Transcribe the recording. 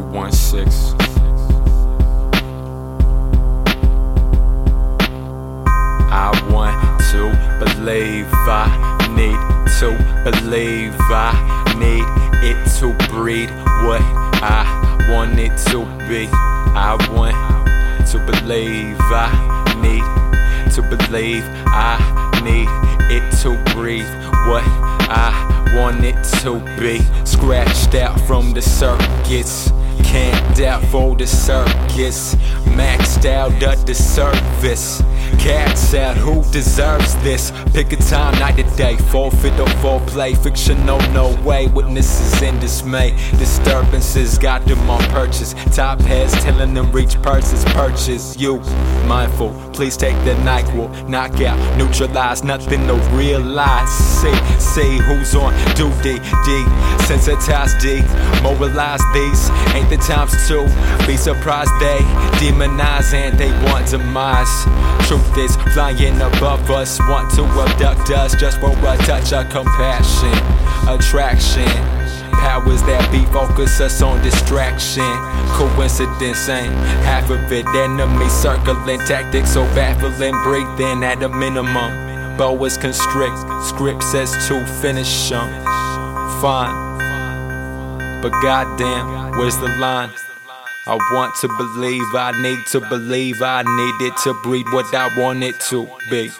516. I want to believe I need to believe I need it to breed what I want it to be. I want to believe I need to believe I need it to breathe what I want it to be. Scratched out from the circuits, can't doubt for the circus. Maxed out at the surface. Cats out, who deserves this? Pick a time, night or day. Forfeit or foreplay. Fiction, no no way. Witnesses in dismay. Disturbances got them on purchase. Top heads telling them reach purses. Purchase you. Mindful, please take the NyQuil. Knock out, neutralize, nothing to realize. See, see who's on duty. D, sensitize D. Moralize these. Ain't the times to be surprised they demonize and they want demise. Truth is flying above us, want to abduct us just for a touch of compassion, attraction. Powers that be focus us on distraction. Coincidence ain't half of it. Enemy circling tactics so baffling. Breathing at a minimum. Boas constrict. Script says to finish them. Fine. But goddamn, where's the line? I want to believe, I need to believe, I need it to breathe what I want it to be.